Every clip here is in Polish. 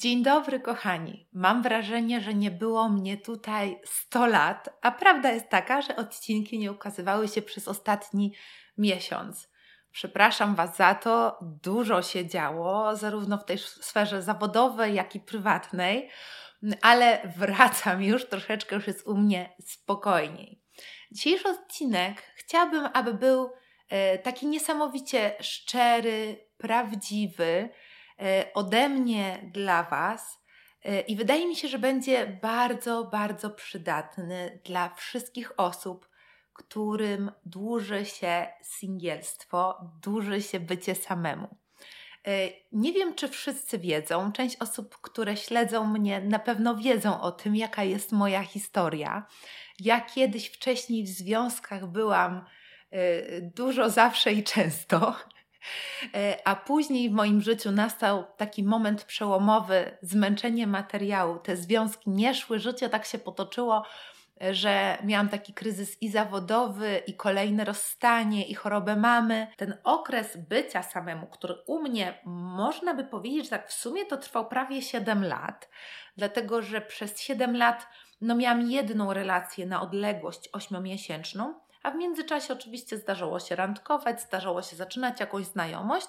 Dzień dobry, kochani. Mam wrażenie, że nie było mnie tutaj 100 lat, a prawda jest taka, że odcinki nie ukazywały się przez ostatni miesiąc. Przepraszam Was za to, dużo się działo, zarówno w tej sferze zawodowej, jak i prywatnej, ale wracam już, troszeczkę już jest u mnie spokojniej. Dzisiejszy odcinek chciałabym, aby był e, taki niesamowicie szczery, prawdziwy, ode mnie dla Was. E, I wydaje mi się, że będzie bardzo, bardzo przydatny dla wszystkich osób, którym dłuży się singielstwo, dłuży się bycie samemu. E, nie wiem, czy wszyscy wiedzą, część osób, które śledzą mnie, na pewno wiedzą o tym, jaka jest moja historia. Ja kiedyś wcześniej w związkach byłam dużo zawsze i często. E, a później w moim życiu nastał taki moment przełomowy, zmęczenie materiału. Te związki nie szły, życie tak się potoczyło, e, że miałam taki kryzys i zawodowy, i kolejne rozstanie, i chorobę mamy. Ten okres bycia samemu, który u mnie można by powiedzieć, że tak w sumie to trwał prawie 7 lat, dlatego że przez 7 lat no, miałam jedną relację na odległość ośmiomiesięczną a w międzyczasie oczywiście zdarzało się randkować, zdarzało się zaczynać jakąś znajomość,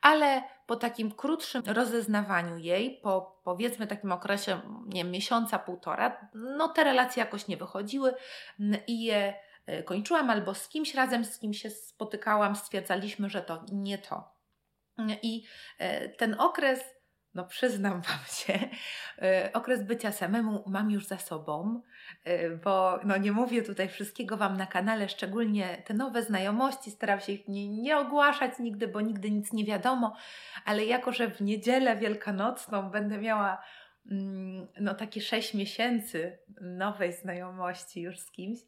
ale po takim krótszym rozeznawaniu jej, po powiedzmy takim okresie, nie miesiąca, półtora, no te relacje jakoś nie wychodziły i je e, kończyłam albo z kimś razem, z kim się spotykałam, stwierdzaliśmy, że to nie to. I e, ten okres no przyznam Wam się, e, okres bycia samemu mam już za sobą, e, bo no nie mówię tutaj wszystkiego Wam na kanale, szczególnie te nowe znajomości, staram się ich nie, nie ogłaszać nigdy, bo nigdy nic nie wiadomo, ale jako, że w niedzielę wielkanocną będę miała mm, no takie sześć miesięcy nowej znajomości już z kimś,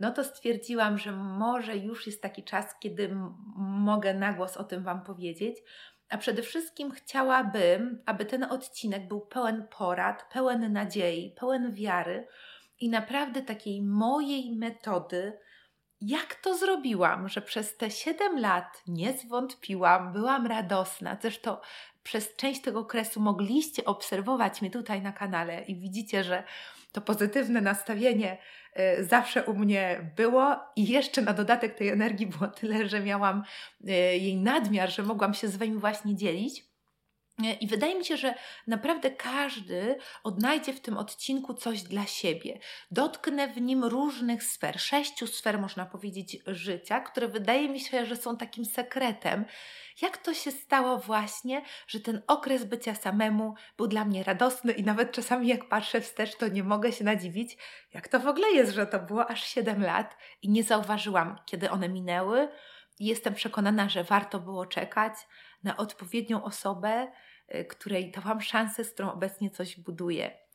no to stwierdziłam, że może już jest taki czas, kiedy mogę na głos o tym Wam powiedzieć, a przede wszystkim chciałabym, aby ten odcinek był pełen porad, pełen nadziei, pełen wiary i naprawdę takiej mojej metody, jak to zrobiłam, że przez te 7 lat nie zwątpiłam, byłam radosna. Zresztą przez część tego okresu mogliście obserwować mnie tutaj na kanale i widzicie, że to pozytywne nastawienie zawsze u mnie było i jeszcze na dodatek tej energii było tyle, że miałam y, jej nadmiar, że mogłam się z Wami właśnie dzielić. I wydaje mi się, że naprawdę każdy odnajdzie w tym odcinku coś dla siebie. Dotknę w nim różnych sfer, sześciu sfer, można powiedzieć, życia, które wydaje mi się, że są takim sekretem. Jak to się stało właśnie, że ten okres bycia samemu był dla mnie radosny i nawet czasami jak patrzę wstecz, to nie mogę się nadziwić, jak to w ogóle jest, że to było aż 7 lat i nie zauważyłam, kiedy one minęły. Jestem przekonana, że warto było czekać na odpowiednią osobę, której dałam szansę, z którą obecnie coś buduję.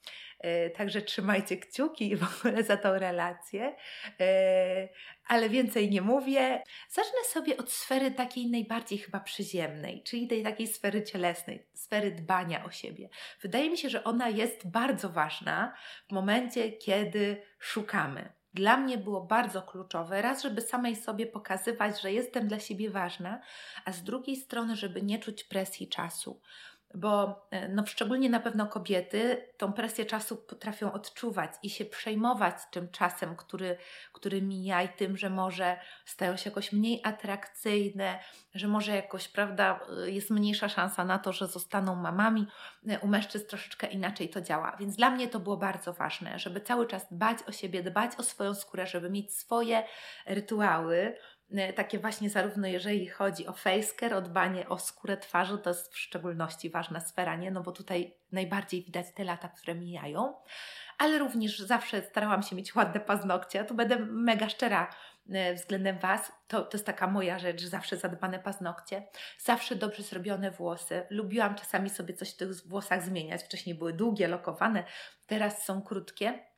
Y, także trzymajcie kciuki w ogóle za tą relację, y, ale więcej nie mówię. Zacznę sobie od sfery takiej najbardziej chyba przyziemnej, czyli tej takiej sfery cielesnej, sfery dbania o siebie. Wydaje mi się, że ona jest bardzo ważna w momencie, kiedy szukamy. Dla mnie było bardzo kluczowe, raz, żeby samej sobie pokazywać, że jestem dla siebie ważna, a z drugiej strony, żeby nie czuć presji czasu bo e, no, szczególnie na pewno kobiety tą presję czasu potrafią odczuwać i się przejmować tym czasem, który, który mija i tym, że może stają się jakoś mniej atrakcyjne, że może jakoś, prawda, e, jest mniejsza szansa na to, że zostaną mamami. E, u mężczyzn troszeczkę inaczej to działa. Więc dla mnie to było bardzo ważne, żeby cały czas dbać o siebie, dbać o swoją skórę, żeby mieć swoje rytuały, takie właśnie zarówno jeżeli chodzi o face care, o dbanie o skórę twarzy, to jest w szczególności ważna sfera, nie? No bo tutaj najbardziej widać te lata, które mijają, ale również zawsze starałam się mieć ładne paznokcie. Tu będę mega szczera e, względem Was. To, to jest taka moja rzecz, zawsze zadbane paznokcie, zawsze dobrze zrobione włosy. Lubiłam czasami sobie coś w tych włosach zmieniać. Wcześniej były długie, lokowane, teraz są krótkie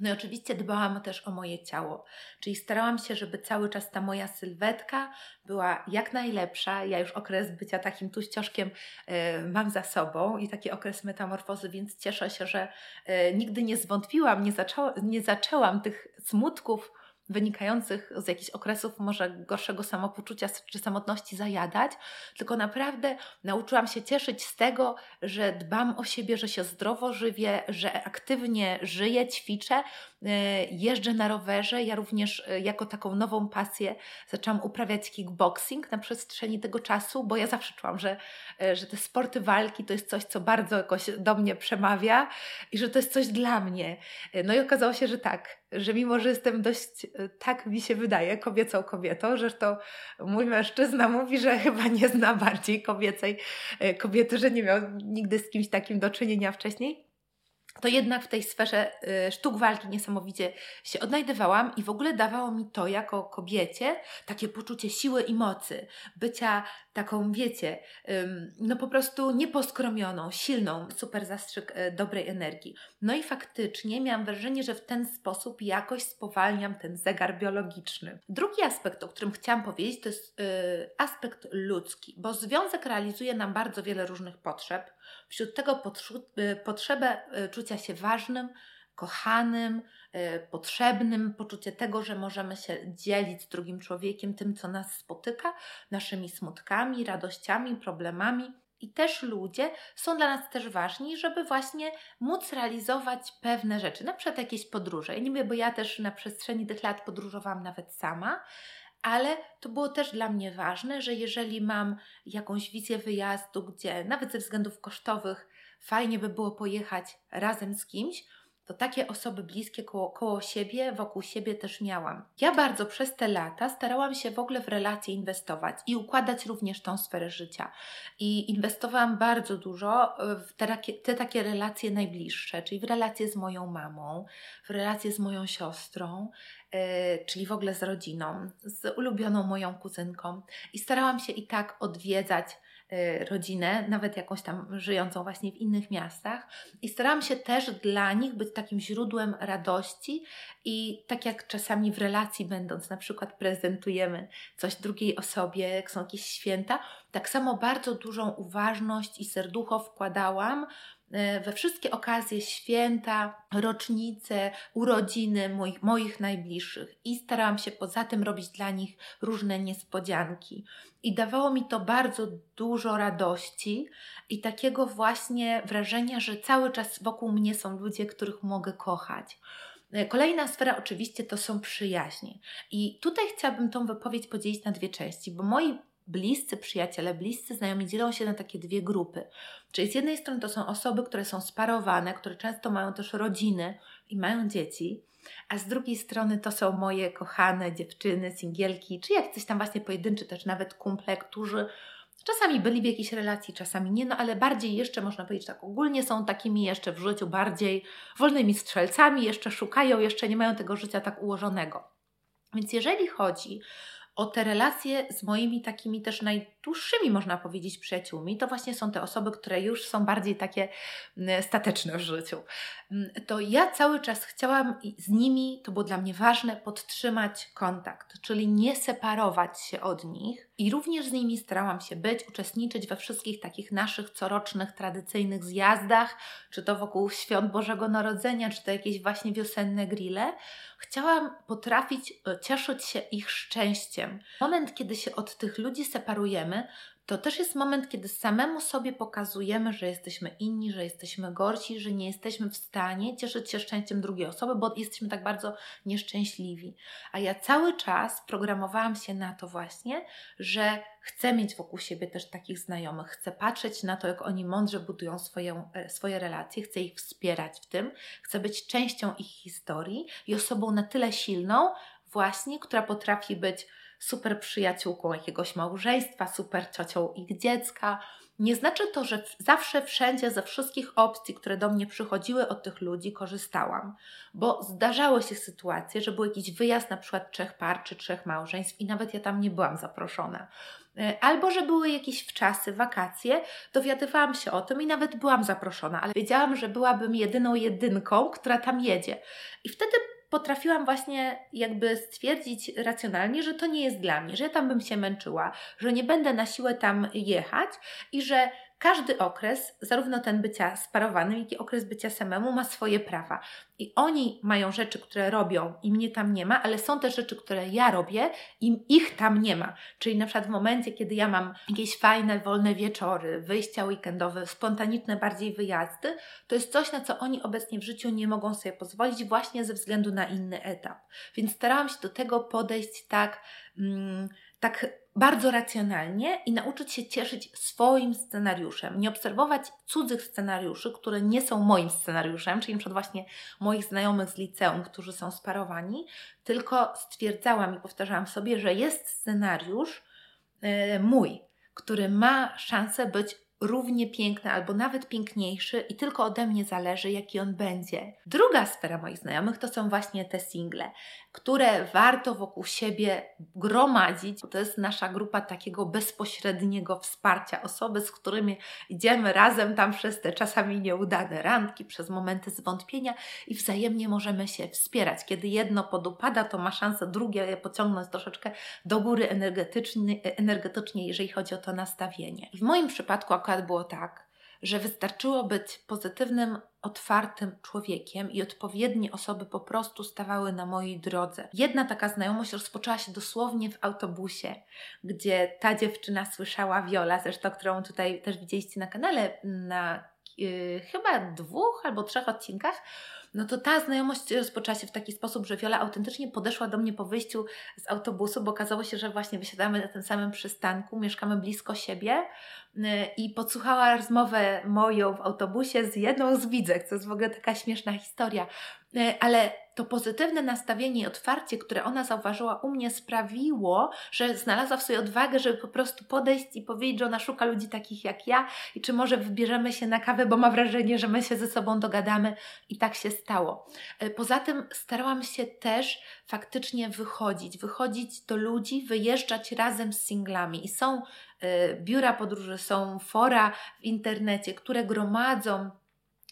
no i oczywiście dbałam też o moje ciało, czyli starałam się, żeby cały czas ta moja sylwetka była jak najlepsza. Ja już okres bycia takim tuścioszkiem y, mam za sobą i taki okres metamorfozy, więc cieszę się, że y, nigdy nie zwątpiłam, nie, zaczęła, nie zaczęłam tych smutków wynikających z jakichś okresów może gorszego samopoczucia czy samotności zajadać, tylko naprawdę nauczyłam się cieszyć z tego, że dbam o siebie, że się zdrowo żywię, że aktywnie żyję, ćwiczę, jeżdżę na rowerze. Ja również e, jako taką nową pasję zaczęłam uprawiać kickboxing na przestrzeni tego czasu, bo ja zawsze czułam, że, e, że te sporty walki to jest coś, co bardzo jakoś do mnie przemawia i że to jest coś dla mnie. No i okazało się, że tak, że mimo, że jestem dość, e, tak mi się wydaje, kobiecą kobietą, że to mój mężczyzna mówi, że chyba nie zna bardziej kobiecej e, kobiety, że nie miał nigdy z kimś takim do czynienia wcześniej to jednak w tej sferze y, sztuk walki niesamowicie się odnajdywałam i w ogóle dawało mi to jako kobiecie takie poczucie siły i mocy, bycia taką, wiecie, no po prostu nieposkromioną, silną, super zastrzyk y, dobrej energii. No i faktycznie miałam wrażenie, że w ten sposób jakoś spowalniam ten zegar biologiczny. Drugi aspekt, o którym chciałam powiedzieć, to jest y, aspekt ludzki, bo związek realizuje nam bardzo wiele różnych potrzeb. Wśród tego potrzebę czucia się ważnym, kochanym, y, potrzebnym, poczucie tego, że możemy się dzielić z drugim człowiekiem tym, co nas spotyka, naszymi smutkami, radościami, problemami. I też ludzie są dla nas też ważni, żeby właśnie móc realizować pewne rzeczy, na przykład jakieś podróże. Ja nie wiem, bo ja też na przestrzeni tych lat podróżowałam nawet sama, ale to było też dla mnie ważne, że jeżeli mam jakąś wizję wyjazdu, gdzie nawet ze względów kosztowych fajnie by było pojechać razem z kimś, to takie osoby bliskie koło, koło siebie, wokół siebie też miałam. Ja bardzo przez te lata starałam się w ogóle w relacje inwestować i układać również tą sferę życia. I inwestowałam bardzo dużo w te, te takie relacje najbliższe, czyli w relacje z moją mamą, w relacje z moją siostrą, czyli w ogóle z rodziną, z ulubioną moją kuzynką. I starałam się i tak odwiedzać Y, rodzinę, nawet jakąś tam żyjącą właśnie w innych miastach. I starałam się też dla nich być takim źródłem radości i tak jak czasami w relacji będąc, na przykład prezentujemy coś drugiej osobie, jak są jakieś święta, tak samo bardzo dużą uważność i serducho wkładałam we wszystkie okazje, święta, rocznice, urodziny moich, moich najbliższych i starałam się poza tym robić dla nich różne niespodzianki. I dawało mi to bardzo dużo radości i takiego właśnie wrażenia, że cały czas wokół mnie są ludzie, których mogę kochać. E, kolejna sfera oczywiście to są przyjaźnie. I tutaj chciałabym tą wypowiedź podzielić na dwie części, bo moi bliscy przyjaciele, bliscy znajomi dzielą się na takie dwie grupy. Czyli z jednej strony to są osoby, które są sparowane, które często mają też rodziny i mają dzieci, a z drugiej strony to są moje kochane dziewczyny, singielki, czy jak coś tam właśnie pojedynczy, też nawet kumple, którzy czasami byli w jakiejś relacji, czasami nie, no ale bardziej jeszcze można powiedzieć tak ogólnie są takimi jeszcze w życiu bardziej wolnymi strzelcami, jeszcze szukają, jeszcze nie mają tego życia tak ułożonego. Więc jeżeli chodzi o te relacje z moimi takimi też najdłuższymi, można powiedzieć, przyjaciółmi, to właśnie są te osoby, które już są bardziej takie mm, stateczne w życiu. Mm, to ja cały czas chciałam z nimi, to było dla mnie ważne, podtrzymać kontakt, czyli nie separować się od nich i również z nimi starałam się być, uczestniczyć we wszystkich takich naszych corocznych, tradycyjnych zjazdach, czy to wokół świąt Bożego Narodzenia, czy to jakieś właśnie wiosenne grille. Chciałam potrafić e, cieszyć się ich szczęściem. Moment, kiedy się od tych ludzi separujemy, to też jest moment, kiedy samemu sobie pokazujemy, że jesteśmy inni, że jesteśmy gorsi, że nie jesteśmy w stanie cieszyć się szczęściem drugiej osoby, bo jesteśmy tak bardzo nieszczęśliwi. A ja cały czas programowałam się na to właśnie, że chcę mieć wokół siebie też takich znajomych, chcę patrzeć na to, jak oni mądrze budują swoją, e, swoje relacje, chcę ich wspierać w tym, chcę być częścią ich historii i osobą na tyle silną, właśnie, która potrafi być super przyjaciółką jakiegoś małżeństwa, super ciocią ich dziecka. Nie znaczy to, że zawsze, wszędzie, ze wszystkich opcji, które do mnie przychodziły od tych ludzi, korzystałam, bo zdarzały się sytuacje, że był jakiś wyjazd na przykład trzech par czy trzech małżeństw i nawet ja tam nie byłam zaproszona. E, albo, że były jakieś wczasy, wakacje, dowiadywałam się o tym i nawet byłam zaproszona, ale wiedziałam, że byłabym jedyną jedynką, która tam jedzie. I wtedy potrafiłam właśnie jakby stwierdzić racjonalnie, że to nie jest dla mnie, że ja tam bym się męczyła, że nie będę na siłę tam jechać i że każdy okres, zarówno ten bycia sparowanym, jak i okres bycia samemu, ma swoje prawa. I oni mają rzeczy, które robią i mnie tam nie ma, ale są też rzeczy, które ja robię i ich tam nie ma. Czyli na przykład w momencie, kiedy ja mam jakieś fajne, wolne wieczory, wyjścia weekendowe, spontaniczne bardziej wyjazdy, to jest coś, na co oni obecnie w życiu nie mogą sobie pozwolić właśnie ze względu na inny etap. Więc starałam się do tego podejść tak, mm, tak bardzo racjonalnie i nauczyć się cieszyć swoim scenariuszem. Nie obserwować cudzych scenariuszy, które nie są moim scenariuszem, czyli np. właśnie moich znajomych z liceum, którzy są sparowani, tylko stwierdzałam i powtarzałam sobie, że jest scenariusz yy, mój, który ma szansę być równie piękny albo nawet piękniejszy i tylko ode mnie zależy, jaki on będzie. Druga sfera moich znajomych to są właśnie te single, które warto wokół siebie gromadzić, bo to jest nasza grupa takiego bezpośredniego wsparcia, osoby, z którymi idziemy razem tam przez te czasami nieudane randki, przez momenty zwątpienia i wzajemnie możemy się wspierać. Kiedy jedno podupada, to ma szansę drugie je pociągnąć troszeczkę do góry energetycznie, energetycznie jeżeli chodzi o to nastawienie. W moim przypadku akurat było tak, że wystarczyło być pozytywnym, otwartym człowiekiem i odpowiednie osoby po prostu stawały na mojej drodze. Jedna taka znajomość rozpoczęła się dosłownie w autobusie, gdzie ta dziewczyna słyszała Viola, zresztą którą tutaj też widzieliście na kanale na yy, chyba dwóch albo trzech odcinkach, no to ta znajomość rozpoczęła się w taki sposób, że Wiola autentycznie podeszła do mnie po wyjściu z autobusu, bo okazało się, że właśnie wysiadamy na tym samym przystanku, mieszkamy blisko siebie y, i podsłuchała rozmowę moją w autobusie z jedną z widzek, co jest w ogóle taka śmieszna historia. Y, ale to pozytywne nastawienie i otwarcie, które ona zauważyła u mnie, sprawiło, że znalazła w sobie odwagę, żeby po prostu podejść i powiedzieć, że ona szuka ludzi takich jak ja i czy może wybierzemy się na kawę, bo ma wrażenie, że my się ze sobą dogadamy i tak się stało. E, poza tym starałam się też faktycznie wychodzić, wychodzić do ludzi, wyjeżdżać razem z singlami i są e, biura podróży, są fora w internecie, które gromadzą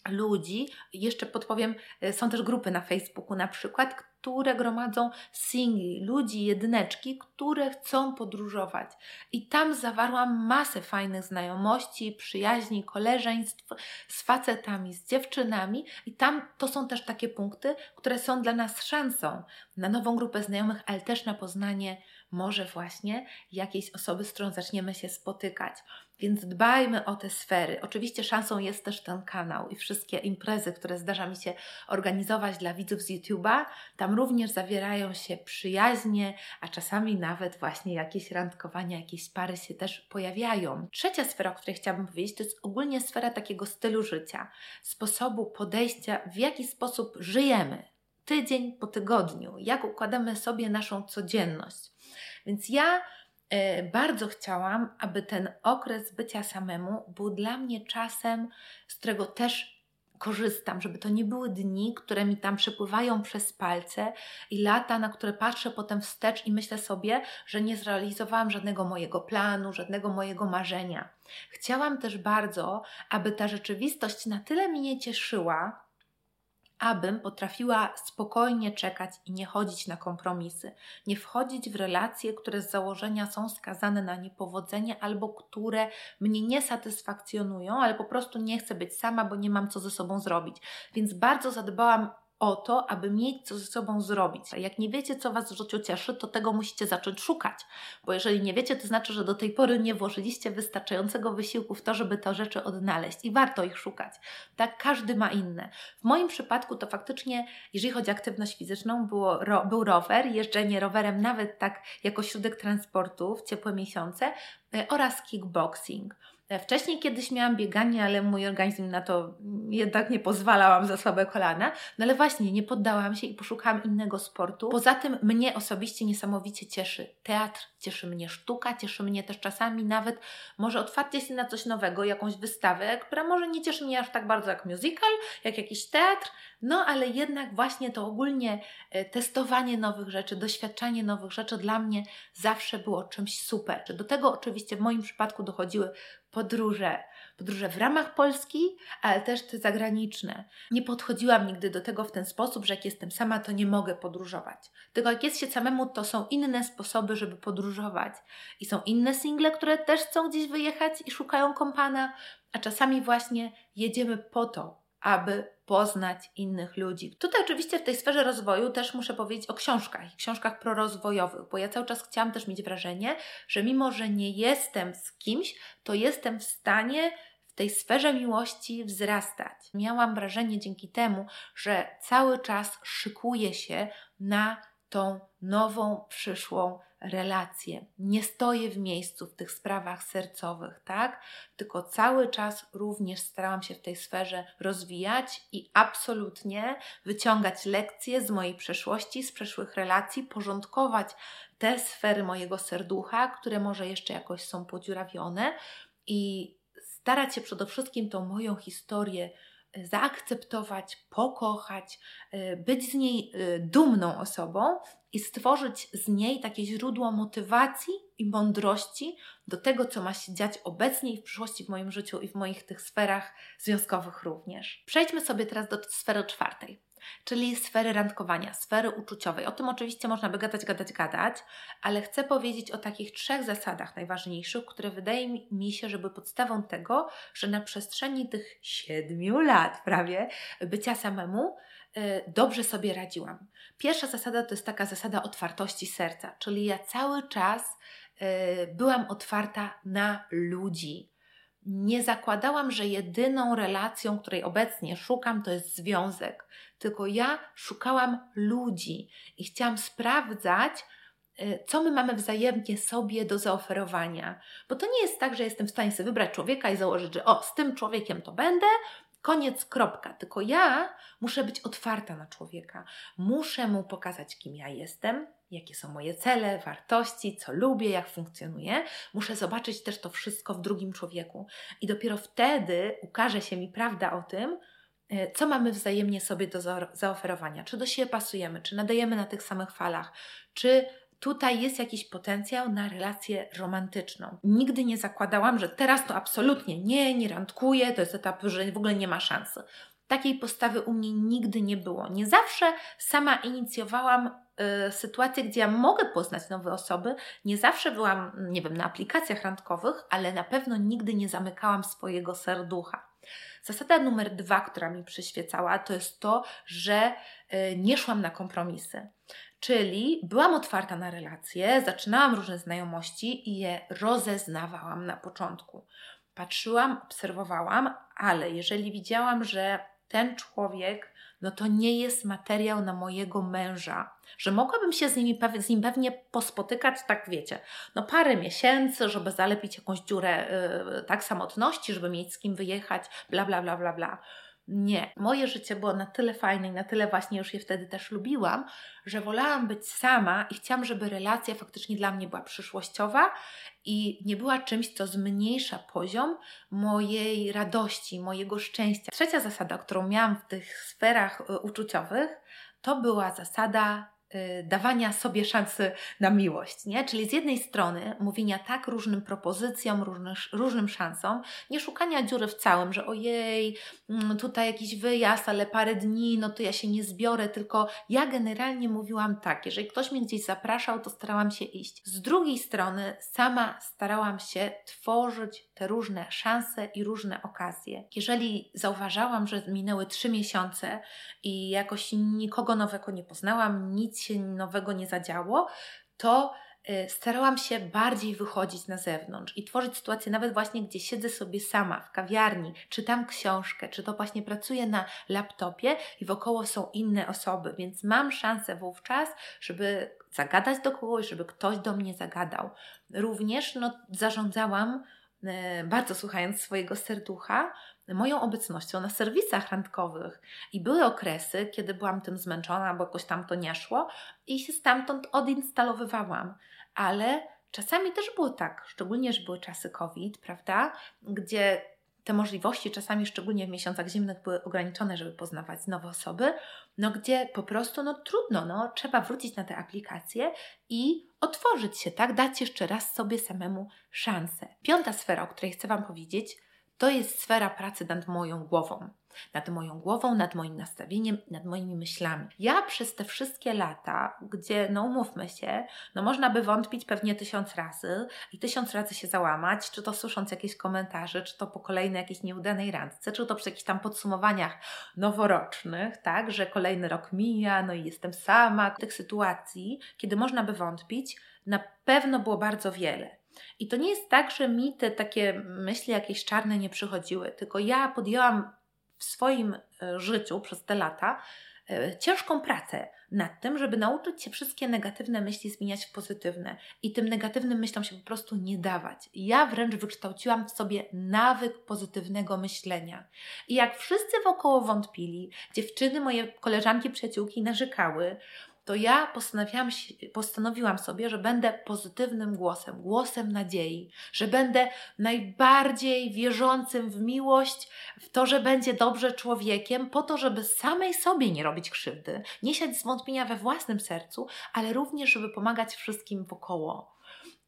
ludzi. Jeszcze podpowiem, e, są też grupy na Facebooku na przykład, które gromadzą singli, ludzi, jedyneczki, które chcą podróżować. I tam zawarłam masę fajnych znajomości, przyjaźni, koleżeństw z facetami, z dziewczynami, i tam to są też takie punkty, które są dla nas szansą na nową grupę znajomych, ale też na poznanie może właśnie jakiejś osoby, z którą zaczniemy się spotykać. Więc dbajmy o te sfery. Oczywiście szansą jest też ten kanał i wszystkie imprezy, które zdarza mi się organizować dla widzów z YouTube'a. Tam również zawierają się przyjaźnie, a czasami nawet właśnie jakieś randkowania, jakieś pary się też pojawiają. Trzecia sfera, o której chciałabym powiedzieć, to jest ogólnie sfera takiego stylu życia, sposobu podejścia, w jaki sposób żyjemy tydzień po tygodniu, jak układamy sobie naszą codzienność. Więc ja bardzo chciałam, aby ten okres bycia samemu był dla mnie czasem, z którego też korzystam, żeby to nie były dni, które mi tam przepływają przez palce i lata, na które patrzę potem wstecz i myślę sobie, że nie zrealizowałam żadnego mojego planu, żadnego mojego marzenia. Chciałam też bardzo, aby ta rzeczywistość na tyle mnie cieszyła, abym potrafiła spokojnie czekać i nie chodzić na kompromisy, nie wchodzić w relacje, które z założenia są skazane na niepowodzenie albo które mnie nie satysfakcjonują, ale po prostu nie chcę być sama, bo nie mam co ze sobą zrobić. Więc bardzo zadbałam o to, aby mieć co ze sobą zrobić. Jak nie wiecie, co Was w życiu cieszy, to tego musicie zacząć szukać, bo jeżeli nie wiecie, to znaczy, że do tej pory nie włożyliście wystarczającego wysiłku w to, żeby te rzeczy odnaleźć i warto ich szukać. Tak, każdy ma inne. W moim przypadku to faktycznie, jeżeli chodzi o aktywność fizyczną, było, ro, był rower, jeżdżenie rowerem nawet tak jako środek transportu w ciepłe miesiące e, oraz kickboxing. Wcześniej kiedyś miałam bieganie, ale mój organizm na to jednak nie pozwalałam za słabe kolana. No ale właśnie, nie poddałam się i poszukałam innego sportu. Poza tym mnie osobiście niesamowicie cieszy teatr, cieszy mnie sztuka, cieszy mnie też czasami nawet może otwarcie się na coś nowego, jakąś wystawę, która może nie cieszy mnie aż tak bardzo jak musical, jak jakiś teatr, no ale jednak właśnie to ogólnie e, testowanie nowych rzeczy, doświadczanie nowych rzeczy dla mnie zawsze było czymś super. Do tego oczywiście w moim przypadku dochodziły podróże, Podróże w ramach Polski, ale też te zagraniczne. Nie podchodziłam nigdy do tego w ten sposób, że jak jestem sama, to nie mogę podróżować. Tylko jak jest się samemu, to są inne sposoby, żeby podróżować. I są inne single, które też chcą gdzieś wyjechać i szukają kompana, a czasami właśnie jedziemy po to, aby poznać innych ludzi. Tutaj oczywiście w tej sferze rozwoju też muszę powiedzieć o książkach, książkach prorozwojowych, bo ja cały czas chciałam też mieć wrażenie, że mimo, że nie jestem z kimś, to jestem w stanie w tej sferze miłości wzrastać. Miałam wrażenie dzięki temu, że cały czas szykuję się na tą nową, przyszłą relacje. Nie stoję w miejscu w tych sprawach sercowych, tak? Tylko cały czas również starałam się w tej sferze rozwijać i absolutnie wyciągać lekcje z mojej przeszłości, z przeszłych relacji, porządkować te sfery mojego serducha, które może jeszcze jakoś są podziurawione i starać się przede wszystkim tą moją historię zaakceptować, pokochać, y, być z niej y, dumną osobą i stworzyć z niej takie źródło motywacji i mądrości do tego, co ma się dziać obecnie i w przyszłości w moim życiu i w moich tych sferach związkowych również. Przejdźmy sobie teraz do sfery czwartej czyli sfery randkowania, sfery uczuciowej. O tym oczywiście można by gadać, gadać, gadać, ale chcę powiedzieć o takich trzech zasadach najważniejszych, które wydaje mi się, że były podstawą tego, że na przestrzeni tych siedmiu lat prawie bycia samemu y, dobrze sobie radziłam. Pierwsza zasada to jest taka zasada otwartości serca, czyli ja cały czas y, byłam otwarta na ludzi nie zakładałam, że jedyną relacją, której obecnie szukam, to jest związek, tylko ja szukałam ludzi i chciałam sprawdzać, y, co my mamy wzajemnie sobie do zaoferowania. Bo to nie jest tak, że jestem w stanie sobie wybrać człowieka i założyć, że o, z tym człowiekiem to będę, koniec, kropka. Tylko ja muszę być otwarta na człowieka. Muszę mu pokazać, kim ja jestem, jakie są moje cele, wartości, co lubię, jak funkcjonuję. Muszę zobaczyć też to wszystko w drugim człowieku. I dopiero wtedy ukaże się mi prawda o tym, e, co mamy wzajemnie sobie do zaoferowania. Czy do siebie pasujemy, czy nadajemy na tych samych falach, czy tutaj jest jakiś potencjał na relację romantyczną. Nigdy nie zakładałam, że teraz to absolutnie nie, nie randkuję, to jest etap, że w ogóle nie ma szansy. Takiej postawy u mnie nigdy nie było. Nie zawsze sama inicjowałam y, sytuacje, gdzie ja mogę poznać nowe osoby. Nie zawsze byłam, nie wiem, na aplikacjach randkowych, ale na pewno nigdy nie zamykałam swojego serducha. Zasada numer dwa, która mi przyświecała, to jest to, że y, nie szłam na kompromisy. Czyli byłam otwarta na relacje, zaczynałam różne znajomości i je rozeznawałam na początku. Patrzyłam, obserwowałam, ale jeżeli widziałam, że ten człowiek, no to nie jest materiał na mojego męża, że mogłabym się z, nimi, z nim pewnie pospotykać, tak wiecie, no parę miesięcy, żeby zalepić jakąś dziurę yy, tak samotności, żeby mieć z kim wyjechać, bla, bla, bla, bla, bla. Nie. Moje życie było na tyle fajne i na tyle właśnie już je wtedy też lubiłam, że wolałam być sama i chciałam, żeby relacja faktycznie dla mnie była przyszłościowa i nie była czymś, co zmniejsza poziom mojej radości, mojego szczęścia. Trzecia zasada, którą miałam w tych sferach y, uczuciowych, to była zasada dawania sobie szansy na miłość, nie? Czyli z jednej strony mówienia tak różnym propozycjom, różnym, różnym szansom, nie szukania dziury w całym, że ojej, mm, tutaj jakiś wyjazd, ale parę dni, no to ja się nie zbiorę, tylko ja generalnie mówiłam tak, jeżeli ktoś mnie gdzieś zapraszał, to starałam się iść. Z drugiej strony sama starałam się tworzyć te różne szanse i różne okazje. Jeżeli zauważałam, że minęły trzy miesiące i jakoś nikogo nowego nie poznałam, nic się nowego nie zadziało, to y, starałam się bardziej wychodzić na zewnątrz i tworzyć sytuację nawet właśnie, gdzie siedzę sobie sama w kawiarni, czytam książkę, czy to właśnie pracuję na laptopie i wokoło są inne osoby, więc mam szansę wówczas, żeby zagadać do kogoś, żeby ktoś do mnie zagadał. Również no, zarządzałam E, bardzo słuchając swojego serducha, moją obecnością na serwisach randkowych. I były okresy, kiedy byłam tym zmęczona, bo jakoś tam to nie szło i się stamtąd odinstalowywałam. Ale czasami też było tak, szczególnie, że były czasy COVID, prawda, gdzie te możliwości czasami, szczególnie w miesiącach zimnych, były ograniczone, żeby poznawać nowe osoby, no gdzie po prostu no trudno, no trzeba wrócić na te aplikacje i otworzyć się, tak, dać jeszcze raz sobie samemu szansę. Piąta sfera, o której chcę Wam powiedzieć, To jest sfera pracy nad moją głową nad moją głową, nad moim nastawieniem, nad moimi myślami. Ja przez te wszystkie lata, gdzie, no umówmy się, no można by wątpić pewnie tysiąc razy i tysiąc razy się załamać, czy to słysząc jakieś komentarze, czy to po kolejnej jakiejś nieudanej randce, czy to przy jakichś tam podsumowaniach noworocznych, tak, że kolejny rok mija, no i jestem sama. Tych sytuacji, kiedy można by wątpić, na pewno było bardzo wiele. I to nie jest tak, że mi te takie myśli jakieś czarne nie przychodziły, tylko ja podjęłam w swoim e, życiu przez te lata e, ciężką pracę nad tym, żeby nauczyć się wszystkie negatywne myśli zmieniać w pozytywne i tym negatywnym myślom się po prostu nie dawać. Ja wręcz wykształciłam w sobie nawyk pozytywnego myślenia. I jak wszyscy wokoło wątpili, dziewczyny, moje koleżanki, przyjaciółki narzekały, to ja postanowiłam, postanowiłam sobie, że będę pozytywnym głosem, głosem nadziei, że będę najbardziej wierzącym w miłość, w to, że będzie dobrze człowiekiem, po to, żeby samej sobie nie robić krzywdy, nie siać zwątpienia we własnym sercu, ale również, żeby pomagać wszystkim wokoło.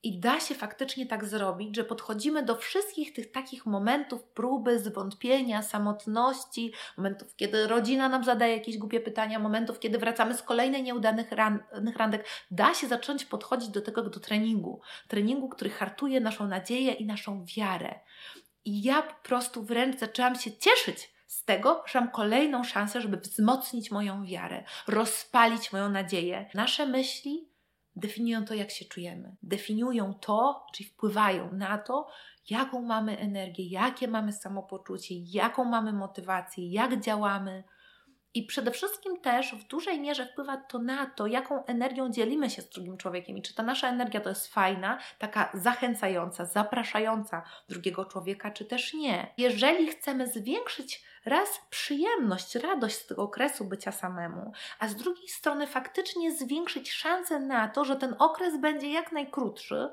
I da się faktycznie tak zrobić, że podchodzimy do wszystkich tych takich momentów próby, zwątpienia, samotności, momentów, kiedy rodzina nam zadaje jakieś głupie pytania, momentów, kiedy wracamy z kolejnej nieudanych randek. Da się zacząć podchodzić do tego do treningu. Treningu, który hartuje naszą nadzieję i naszą wiarę. I ja po prostu wręcz zaczęłam się cieszyć z tego, że mam kolejną szansę, żeby wzmocnić moją wiarę, rozpalić moją nadzieję. Nasze myśli definiują to, jak się czujemy. Definiują to, czyli wpływają na to, jaką mamy energię, jakie mamy samopoczucie, jaką mamy motywację, jak działamy. I przede wszystkim też w dużej mierze wpływa to na to, jaką energią dzielimy się z drugim człowiekiem i czy ta nasza energia to jest fajna, taka zachęcająca, zapraszająca drugiego człowieka, czy też nie. Jeżeli chcemy zwiększyć raz przyjemność, radość z tego okresu bycia samemu, a z drugiej strony faktycznie zwiększyć szanse na to, że ten okres będzie jak najkrótszy,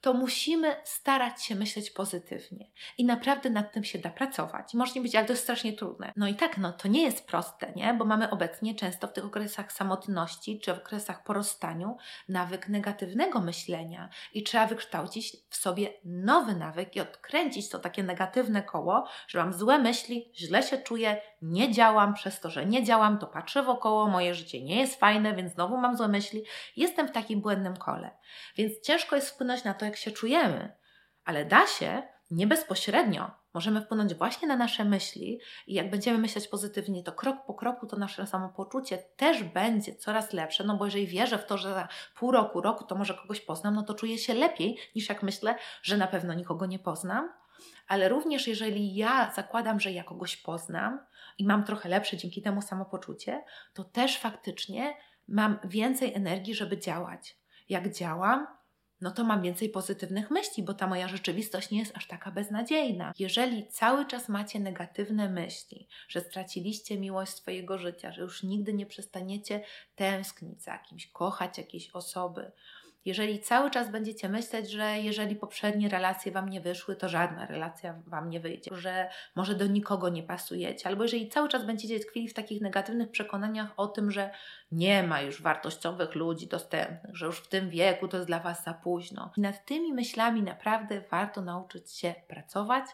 to musimy starać się myśleć pozytywnie. I naprawdę nad tym się da pracować. Może być, ale to jest strasznie trudne. No i tak, no to nie jest proste, nie? Bo mamy obecnie często w tych okresach samotności czy w okresach po rozstaniu nawyk negatywnego myślenia i trzeba wykształcić w sobie nowy nawyk i odkręcić to takie negatywne koło, że mam złe myśli, źle się czuję, nie działam, przez to, że nie działam, to patrzę wokoło, moje życie nie jest fajne, więc znowu mam złe myśli. Jestem w takim błędnym kole. Więc ciężko jest wpłynąć na to, jak się czujemy, ale da się nie bezpośrednio. Możemy wpłynąć właśnie na nasze myśli i jak będziemy myśleć pozytywnie, to krok po kroku to nasze samopoczucie też będzie coraz lepsze, no bo jeżeli wierzę w to, że za pół roku, roku to może kogoś poznam, no to czuję się lepiej niż jak myślę, że na pewno nikogo nie poznam. Ale również jeżeli ja zakładam, że ja kogoś poznam i mam trochę lepsze dzięki temu samopoczucie, to też faktycznie mam więcej energii, żeby działać. Jak działam, no to mam więcej pozytywnych myśli, bo ta moja rzeczywistość nie jest aż taka beznadziejna. Jeżeli cały czas macie negatywne myśli, że straciliście miłość swojego życia, że już nigdy nie przestaniecie tęsknić za kimś, kochać jakiejś osoby, jeżeli cały czas będziecie myśleć, że jeżeli poprzednie relacje Wam nie wyszły, to żadna relacja Wam nie wyjdzie, że może do nikogo nie pasujecie, albo jeżeli cały czas będziecie tkwili w takich negatywnych przekonaniach o tym, że nie ma już wartościowych ludzi dostępnych, że już w tym wieku to jest dla Was za późno. I nad tymi myślami naprawdę warto nauczyć się pracować,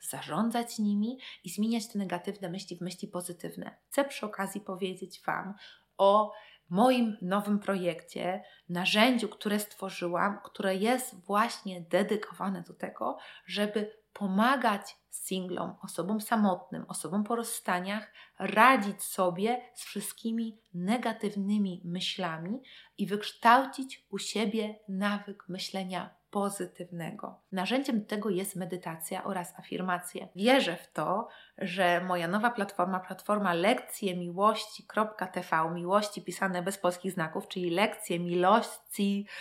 zarządzać nimi i zmieniać te negatywne myśli w myśli pozytywne. Chcę przy okazji powiedzieć Wam o moim nowym projekcie, narzędziu, które stworzyłam, które jest właśnie dedykowane do tego, żeby pomagać singlom, osobom samotnym, osobom po rozstaniach radzić sobie z wszystkimi negatywnymi myślami i wykształcić u siebie nawyk myślenia pozytywnego. Narzędziem tego jest medytacja oraz afirmacje. Wierzę w to, że moja nowa platforma, platforma lekcje miłości.tv, miłości pisane bez polskich znaków, czyli lekcje miłości.tv,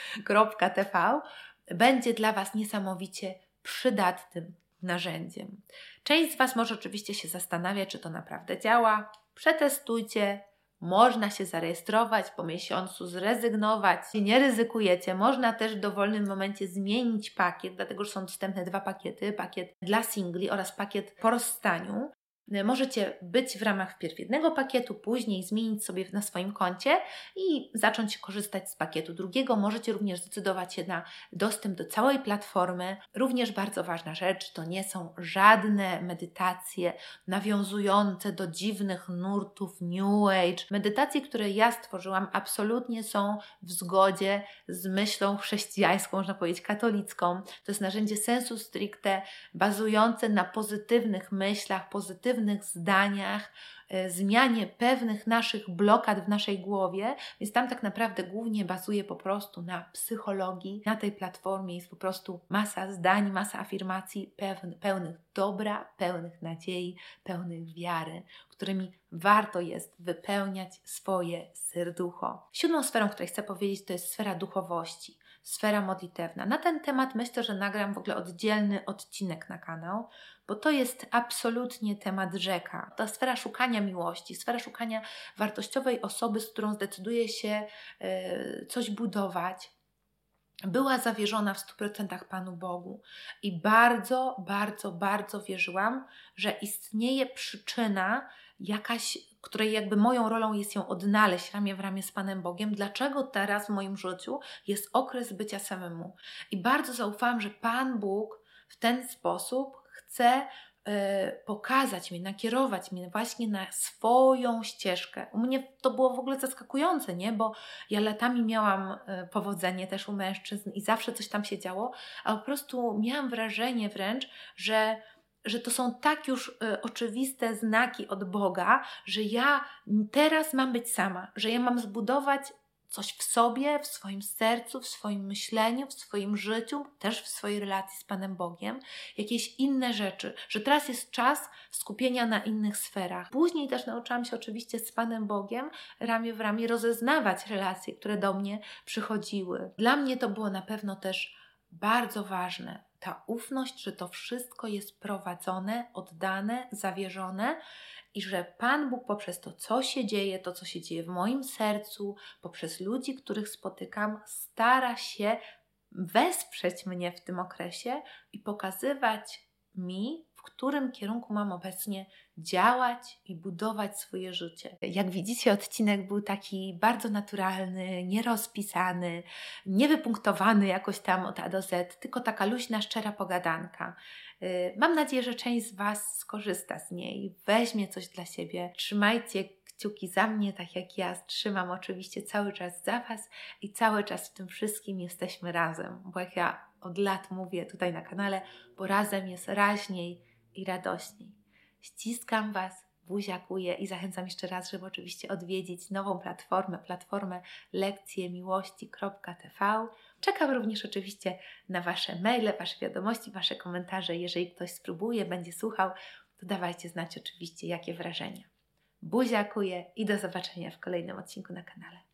będzie dla Was niesamowicie przydatnym narzędziem. Część z Was może oczywiście się zastanawiać, czy to naprawdę działa. Przetestujcie, można się zarejestrować, po miesiącu zrezygnować. Nie ryzykujecie. Można też w dowolnym momencie zmienić pakiet, dlatego że są dostępne dwa pakiety: pakiet dla singli oraz pakiet po rozstaniu. Y, możecie być w ramach wpierw jednego pakietu, później zmienić sobie na swoim koncie i zacząć korzystać z pakietu drugiego. Możecie również zdecydować się na dostęp do całej platformy. Również bardzo ważna rzecz, to nie są żadne medytacje nawiązujące do dziwnych nurtów New Age. Medytacje, które ja stworzyłam, absolutnie są w zgodzie z myślą chrześcijańską, można powiedzieć katolicką. To jest narzędzie sensu stricte, bazujące na pozytywnych myślach, pozytywnych pozytywnych zdaniach, e, zmianie pewnych naszych blokad w naszej głowie, więc tam tak naprawdę głównie bazuje po prostu na psychologii. Na tej platformie jest po prostu masa zdań, masa afirmacji pełnych dobra, pełnych nadziei, pełnych wiary, którymi warto jest wypełniać swoje serducho. Siódmą sferą, o której chcę powiedzieć, to jest sfera duchowości sfera modlitewna. Na ten temat myślę, że nagram w ogóle oddzielny odcinek na kanał, bo to jest absolutnie temat rzeka. Ta sfera szukania miłości, sfera szukania wartościowej osoby, z którą zdecyduje się yy, coś budować, była zawierzona w 100% Panu Bogu i bardzo, bardzo, bardzo wierzyłam, że istnieje przyczyna, jakaś, której jakby moją rolą jest ją odnaleźć ramię w ramię z Panem Bogiem, dlaczego teraz w moim życiu jest okres bycia samemu. I bardzo zaufałam, że Pan Bóg w ten sposób chce e, pokazać mi, nakierować mnie właśnie na swoją ścieżkę. U mnie to było w ogóle zaskakujące, nie? Bo ja latami miałam e, powodzenie też u mężczyzn i zawsze coś tam się działo, a po prostu miałam wrażenie wręcz, że że to są tak już y, oczywiste znaki od Boga, że ja teraz mam być sama, że ja mam zbudować coś w sobie, w swoim sercu, w swoim myśleniu, w swoim życiu, też w swojej relacji z Panem Bogiem, jakieś inne rzeczy, że teraz jest czas skupienia na innych sferach. Później też nauczyłam się oczywiście z Panem Bogiem ramię w ramię rozeznawać relacje, które do mnie przychodziły. Dla mnie to było na pewno też bardzo ważne ta ufność, że to wszystko jest prowadzone, oddane, zawierzone i że Pan Bóg poprzez to, co się dzieje, to, co się dzieje w moim sercu, poprzez ludzi, których spotykam, stara się wesprzeć mnie w tym okresie i pokazywać mi, w którym kierunku mam obecnie działać i budować swoje życie. Jak widzicie, odcinek był taki bardzo naturalny, nierozpisany, niewypunktowany jakoś tam od A do Z, tylko taka luźna, szczera pogadanka. Y, mam nadzieję, że część z Was skorzysta z niej, weźmie coś dla siebie. Trzymajcie kciuki za mnie, tak jak ja trzymam oczywiście cały czas za Was i cały czas w tym wszystkim jesteśmy razem, bo jak ja od lat mówię tutaj na kanale, bo razem jest raźniej i radośniej. Ściskam Was, buziakuję i zachęcam jeszcze raz, żeby oczywiście odwiedzić nową platformę, platformę lekcjemiłości.tv. Czekam również oczywiście na Wasze maile, Wasze wiadomości, Wasze komentarze. Jeżeli ktoś spróbuje, będzie słuchał, to dawajcie znać oczywiście, jakie wrażenia. Buziakuję i do zobaczenia w kolejnym odcinku na kanale.